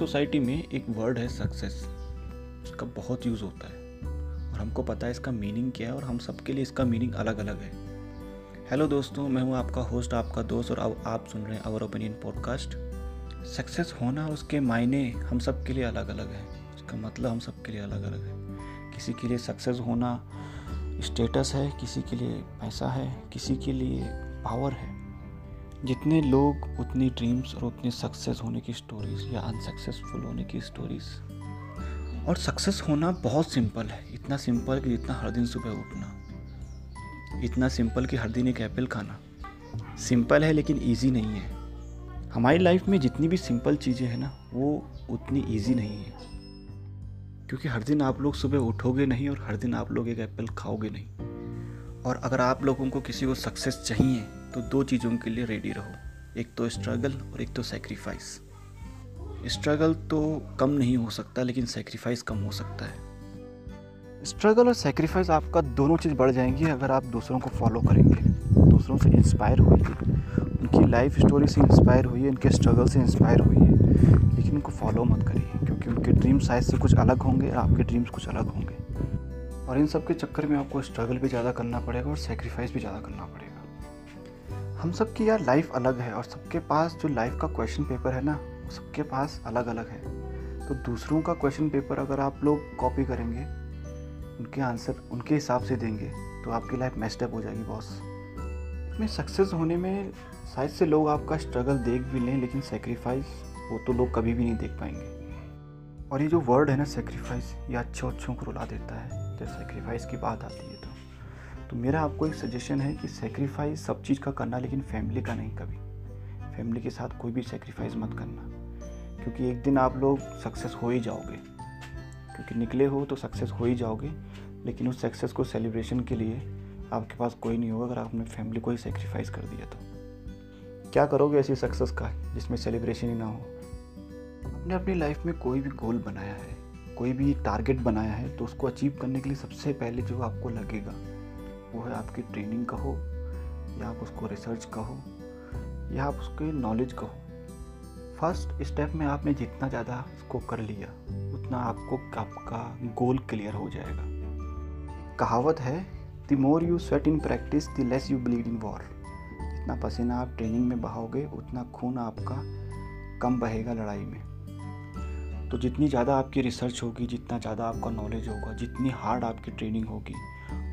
Society में एक word है सक्सेस इसका बहुत यूज़ होता है। और हमको पता है इसका मीनिंग क्या है और हम सबके लिए इसका मीनिंग अलग अलग है। हेलो दोस्तों, मैं हूँ आपका होस्ट आपका दोस्त और अब आप सुन रहे हैं आवर ओपिनियन पॉडकास्ट सक्सेस होना उसके मायने हम सब के लिए अलग अलग है। उसका मतलब हम सब के लिए अलग अलग है। किसी के लिए सक्सेस होना स्टेटस है, किसी के लिए पैसा है, किसी के लिए पावर है। जितने लोग उतनी ड्रीम्स और उतनी सक्सेस होने की स्टोरीज या अनसक्सेसफुल होने की स्टोरीज और सक्सेस होना बहुत सिंपल है। इतना सिंपल कि जितना हर दिन सुबह उठना। इतना सिंपल कि हर दिन एक एप्पल खाना। सिंपल है लेकिन इजी नहीं है। हमारी लाइफ में जितनी भी सिंपल चीज़ें हैं ना, वो उतनी इजी नहीं है। क्योंकि हर दिन आप लोग सुबह उठोगे नहीं और हर दिन आप लोग एक एप्पल खाओगे नहीं। और अगर आप लोगों को किसी को सक्सेस चाहिए तो दो चीज़ों के लिए रेडी रहो। एक तो स्ट्रगल और एक तो सेक्रीफाइस स्ट्रगल तो कम नहीं हो सकता, लेकिन सेक्रीफाइस कम हो सकता है। स्ट्रगल और सेक्रीफाइस आपका दोनों चीज़ बढ़ जाएँगी अगर आप दूसरों को फॉलो करेंगे, दूसरों से इंस्पायर होइए। उनकी लाइफ स्टोरी से इंस्पायर हुई है उनके स्ट्रगल से इंस्पायर हुई है लेकिन उनको फॉलो मत करिए, क्योंकि उनके ड्रीम्स शायद से कुछ अलग होंगे और आपके ड्रीम्स कुछ अलग होंगे। और इन सब के चक्कर में आपको स्ट्रगल भी ज़्यादा करना पड़ेगा और सेक्रीफाइस भी ज़्यादा करना पड़ेगा। हम सब की यार लाइफ अलग है और सबके पास जो लाइफ का क्वेश्चन पेपर है ना, वो सबके पास अलग अलग है। तो दूसरों का क्वेश्चन पेपर अगर आप लोग कॉपी करेंगे, उनके आंसर उनके हिसाब से देंगे तो आपकी लाइफ मेस्टअप हो जाएगी बॉस में सक्सेस होने में शायद से लोग आपका स्ट्रगल देख भी लें, लेकिन सेक्रीफाइस वो तो लोग कभी भी नहीं देख पाएँगे। और ये जो वर्ड है ना सेक्रीफाइस ये अच्छों अच्छों को रुला देता है। जब सेक्रीफाइस की बात आती है तो तो मेरा आपको एक सजेशन है कि सेक्रीफाइस सब चीज़ का करना, लेकिन फैमिली का नहीं कभी। फैमिली के साथ कोई भी सेक्रीफाइस मत करना, क्योंकि एक दिन आप लोग सक्सेस हो ही जाओगे। क्योंकि निकले हो तो सक्सेस हो ही जाओगे, लेकिन उस सक्सेस को सेलिब्रेशन के लिए आपके पास कोई नहीं होगा अगर आपने फैमिली को ही सेक्रीफाइस कर दिया तो। क्या करोगे ऐसी सक्सेस का, जिसमें सेलिब्रेशन ही ना हो? आपने अपनी लाइफ में कोई भी गोल बनाया है, कोई भी टारगेट बनाया है तो उसको अचीव करने के लिए सबसे पहले जो आपको लगेगा वो है आपकी ट्रेनिंग कहो या आप उसको रिसर्च कहो या आप उसके नॉलेज कहो फ़र्स्ट स्टेप में आपने जितना ज़्यादा उसको कर लिया, उतना आपको आपका गोल क्लियर हो जाएगा। कहावत है the more you sweat in practice the less you bleed in war जितना पसीना आप ट्रेनिंग में बहाओगे, उतना खून आपका कम बहेगा लड़ाई में। तो जितनी ज़्यादा आपकी रिसर्च होगी, जितना ज़्यादा आपका नॉलेज होगा, जितनी हार्ड आपकी ट्रेनिंग होगी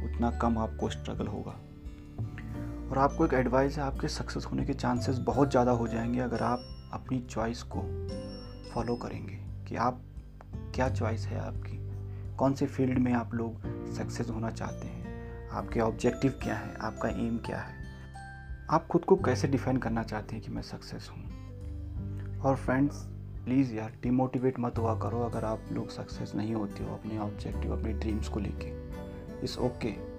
उतना कम आपको स्ट्रगल होगा। और आपको एक एडवाइस है, आपके सक्सेस होने के चांसेस बहुत ज़्यादा हो जाएँगे अगर आप अपनी चॉइस को फॉलो करेंगे कि आप क्या चॉइस है आपकी? कौन से फ़ील्ड में आप लोग सक्सेस होना चाहते हैं? आपके ऑब्जेक्टिव क्या है? आपका एम क्या है? आप खुद को कैसे डिफाइन करना चाहते हैं कि मैं सक्सेस हूँ? और फ्रेंड्स प्लीज़ यार डिमोटिवेट मत हुआ करो अगर आप लोग सक्सेस नहीं होते हो अपने ऑब्जेक्टिव अपने ड्रीम्स को लेके। इस ओके।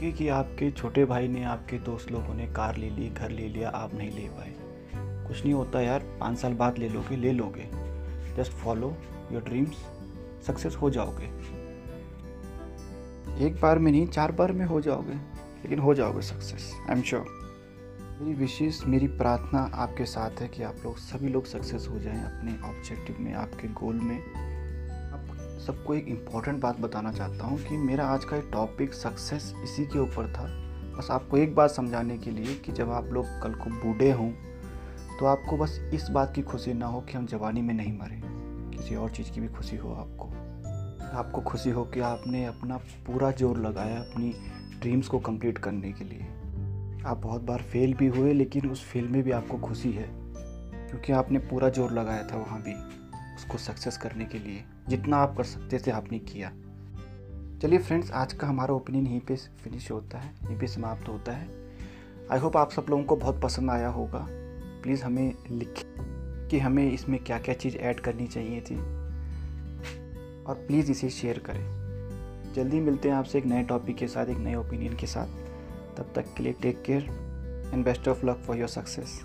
कि कि आपके छोटे भाई ने आपके दोस्त लोगों ने कार ले ली, घर ले लिया, आप नहीं ले पाए। कुछ नहीं होता यार, पाँच साल बाद ले लोगे ले लोगे। Just follow your dreams success हो जाओगे। एक बार में नहीं, चार बार में हो जाओगे, लेकिन हो जाओगे सक्सेस आई एम श्योर मेरी विशेष मेरी प्रार्थना आपके साथ है कि आप लोग, सभी लोग सक्सेस हो जाएँ अपने ऑब्जेक्टिव में, आपके गोल में। सबको एक इंपॉर्टेंट बात बताना चाहता हूँ कि मेरा आज का टॉपिक सक्सेस इसी के ऊपर था। बस आपको एक बात समझाने के लिए कि जब आप लोग कल को बूढ़े हों तो आपको बस इस बात की खुशी ना हो कि हम जवानी में नहीं मरे। किसी और चीज़ की भी खुशी हो आपको। आपको खुशी हो कि आपने अपना पूरा ज़ोर लगाया अपनी ड्रीम्स को कंप्लीट करने के लिए। आप बहुत बार फेल भी हुए, लेकिन उस फेल में भी आपको खुशी है। क्योंकि आपने पूरा ज़ोर लगाया था वहाँ भी, उसको सक्सेस करने के लिए। जितना आप कर सकते थे आपने किया। चलिए फ्रेंड्स, आज का हमारा ओपिनियन यहीं पे फिनिश होता है, यहीं पे समाप्त होता है। आई होप आप सब लोगों को बहुत पसंद आया होगा। प्लीज़ हमें लिखें कि हमें इसमें क्या क्या चीज़ ऐड करनी चाहिए थी। और प्लीज़ इसे शेयर करें। जल्दी मिलते हैं आपसे एक नए टॉपिक के साथ, एक नए ओपिनियन के साथ। तब तक के लिए take care and best of luck for your success